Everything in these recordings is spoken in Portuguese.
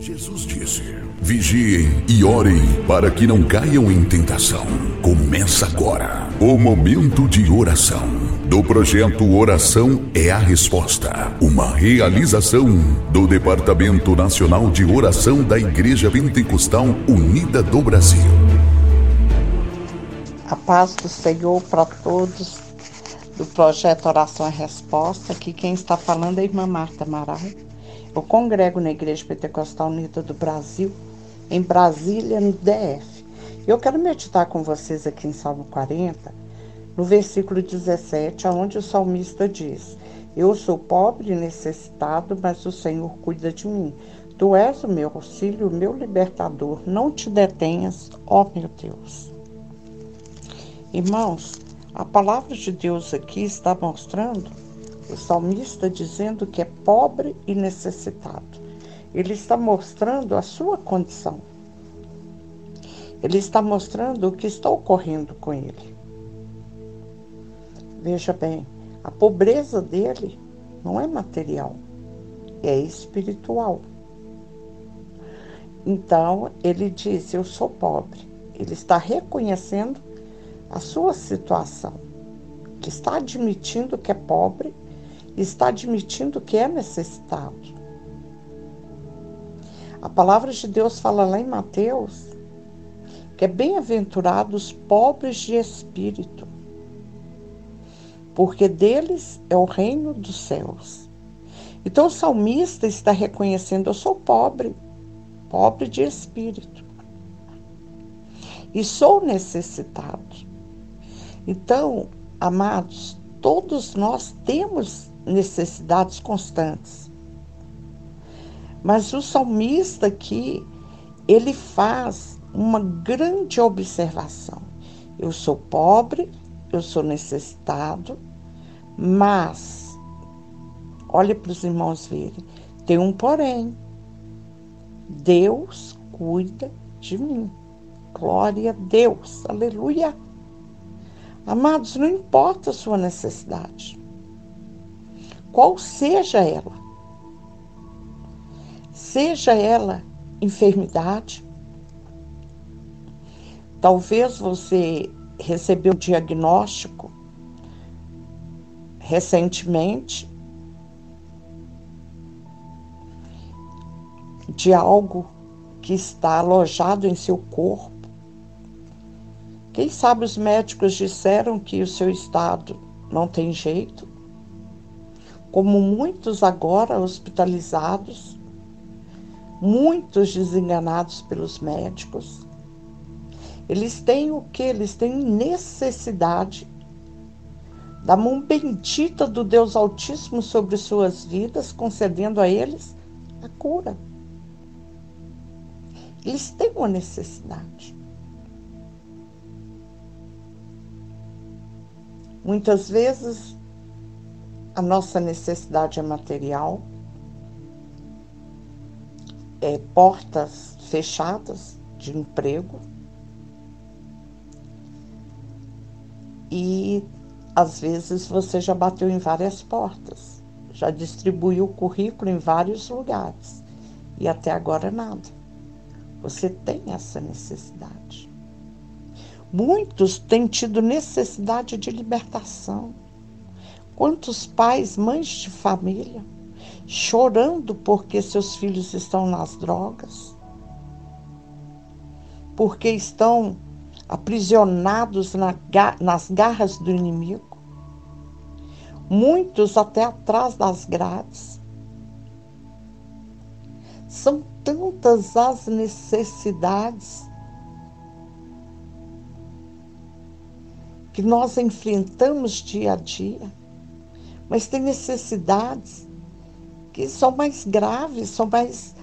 Jesus disse: Vigiem e orem para que não caiam em tentação. Começa agora o momento de oração do projeto Oração é a Resposta, uma realização do Departamento Nacional de Oração da Igreja Pentecostal Unida do Brasil. A paz do Senhor para todos do projeto Oração é a Resposta. Aqui quem está falando é a irmã Marta Amaral eu congrego na Igreja Pentecostal Unida do Brasil, em Brasília, no DF. Eu quero meditar com vocês aqui em Salmo 40, no versículo 17, onde o salmista diz: Eu sou pobre e necessitado, mas o Senhor cuida de mim. Tu és o meu auxílio, o meu libertador. Não te detenhas, ó meu Deus. Irmãos, a palavra de Deus aqui está mostrando o salmista dizendo que é pobre e necessitado. Ele está mostrando a sua condição. Ele está mostrando o que está ocorrendo com ele. Veja bem, a pobreza dele não é material, é espiritual. Então, ele diz: Eu sou pobre. Ele está reconhecendo a sua situação. Ele está admitindo que é pobre está admitindo que é necessitado. A palavra de Deus fala lá em Mateus que é bem-aventurados os pobres de espírito, porque deles é o reino dos céus. Então o salmista está reconhecendo: eu sou pobre, pobre de espírito, e sou necessitado. Então, amados, todos nós temos necessidades constantes. Mas o salmista aqui, ele faz uma grande observação. Eu sou pobre, eu sou necessitado, mas, olha para os irmãos verem, tem um porém. Deus cuida de mim. Glória a Deus, aleluia. Amados, não importa a sua necessidade qual seja ela. Seja ela enfermidade, talvez você recebeu um diagnóstico recentemente de algo que está alojado em seu corpo. Quem sabe os médicos disseram que o seu estado não tem jeito, como muitos agora hospitalizados, muitos desenganados pelos médicos. Eles têm o que? Eles têm necessidade da mão bendita do Deus Altíssimo sobre suas vidas, concedendo a eles a cura. Eles têm uma necessidade. Muitas vezes a nossa necessidade é material, é, portas fechadas de emprego e às vezes você já bateu em várias portas, já distribuiu o currículo em vários lugares e até agora nada. Você tem essa necessidade. Muitos têm tido necessidade de libertação Quantos pais, mães de família, chorando porque seus filhos estão nas drogas, porque estão aprisionados na, nas garras do inimigo, muitos até atrás das grades. São tantas as necessidades que nós enfrentamos dia a dia mas tem necessidades que são mais graves, são mais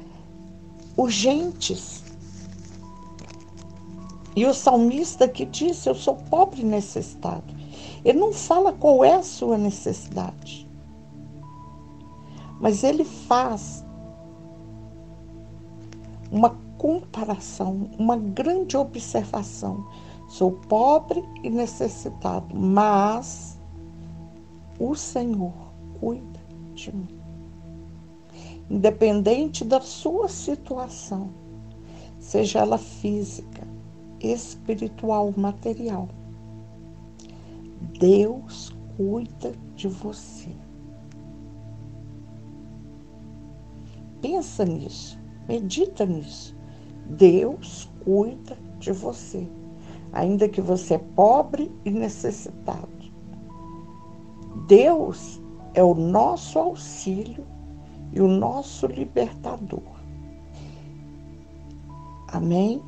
urgentes. E o salmista que disse: Eu sou pobre e necessitado. Ele não fala qual é a sua necessidade, mas ele faz uma comparação, uma grande observação. Sou pobre e necessitado, mas o Senhor cuida de mim. independente da sua situação, seja ela física, espiritual, material. Deus cuida de você. Pensa nisso, medita nisso. Deus cuida de você, ainda que você é pobre e necessitado. Deus é o nosso auxílio e o nosso libertador. Amém?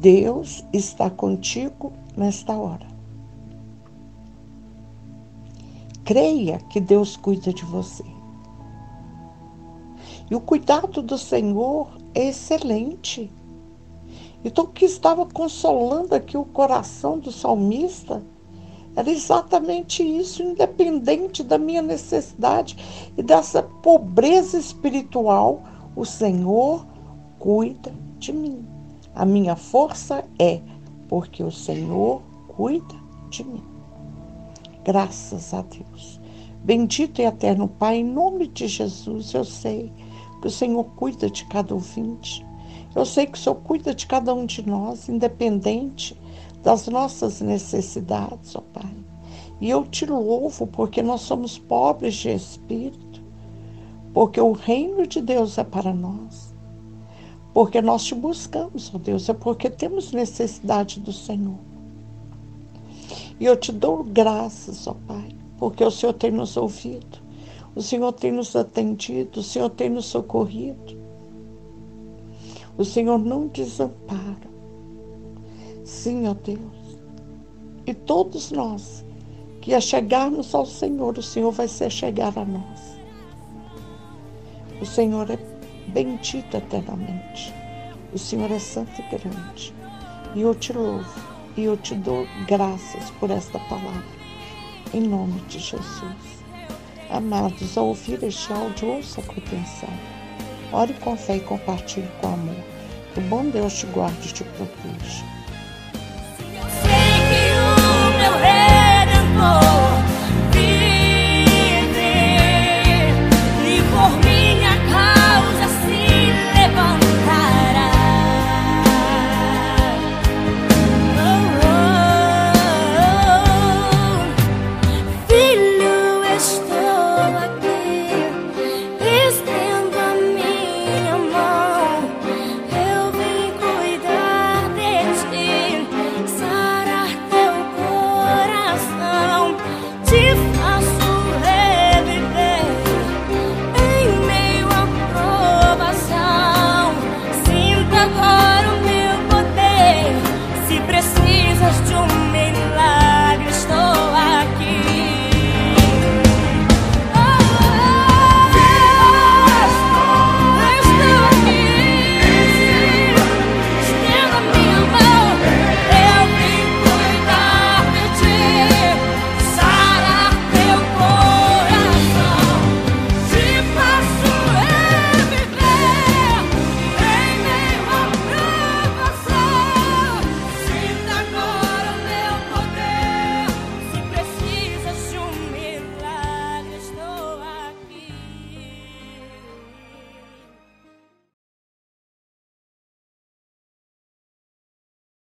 Deus está contigo nesta hora. Creia que Deus cuida de você. E o cuidado do Senhor é excelente. Então, o que estava consolando aqui o coração do salmista era exatamente isso, independente da minha necessidade e dessa pobreza espiritual, o Senhor cuida de mim. A minha força é porque o Senhor cuida de mim. Graças a Deus. Bendito e eterno Pai, em nome de Jesus, eu sei que o Senhor cuida de cada ouvinte. Eu sei que o Senhor cuida de cada um de nós, independente das nossas necessidades, ó Pai. E eu te louvo porque nós somos pobres de espírito, porque o reino de Deus é para nós. Porque nós te buscamos, ó Deus, é porque temos necessidade do Senhor. E eu te dou graças, ó Pai, porque o Senhor tem nos ouvido, o Senhor tem nos atendido, o Senhor tem nos socorrido. O Senhor não desampara. Sim, ó Deus. E todos nós que a chegarmos ao Senhor, o Senhor vai se chegar a nós. O Senhor é bendito eternamente. O Senhor é santo e grande. E eu te louvo e eu te dou graças por esta palavra. Em nome de Jesus. Amados, ao ouvir este áudio, ouça com atenção. Ore com fé e compartilhe com amor. Que o bom Deus te guarde e te proteja.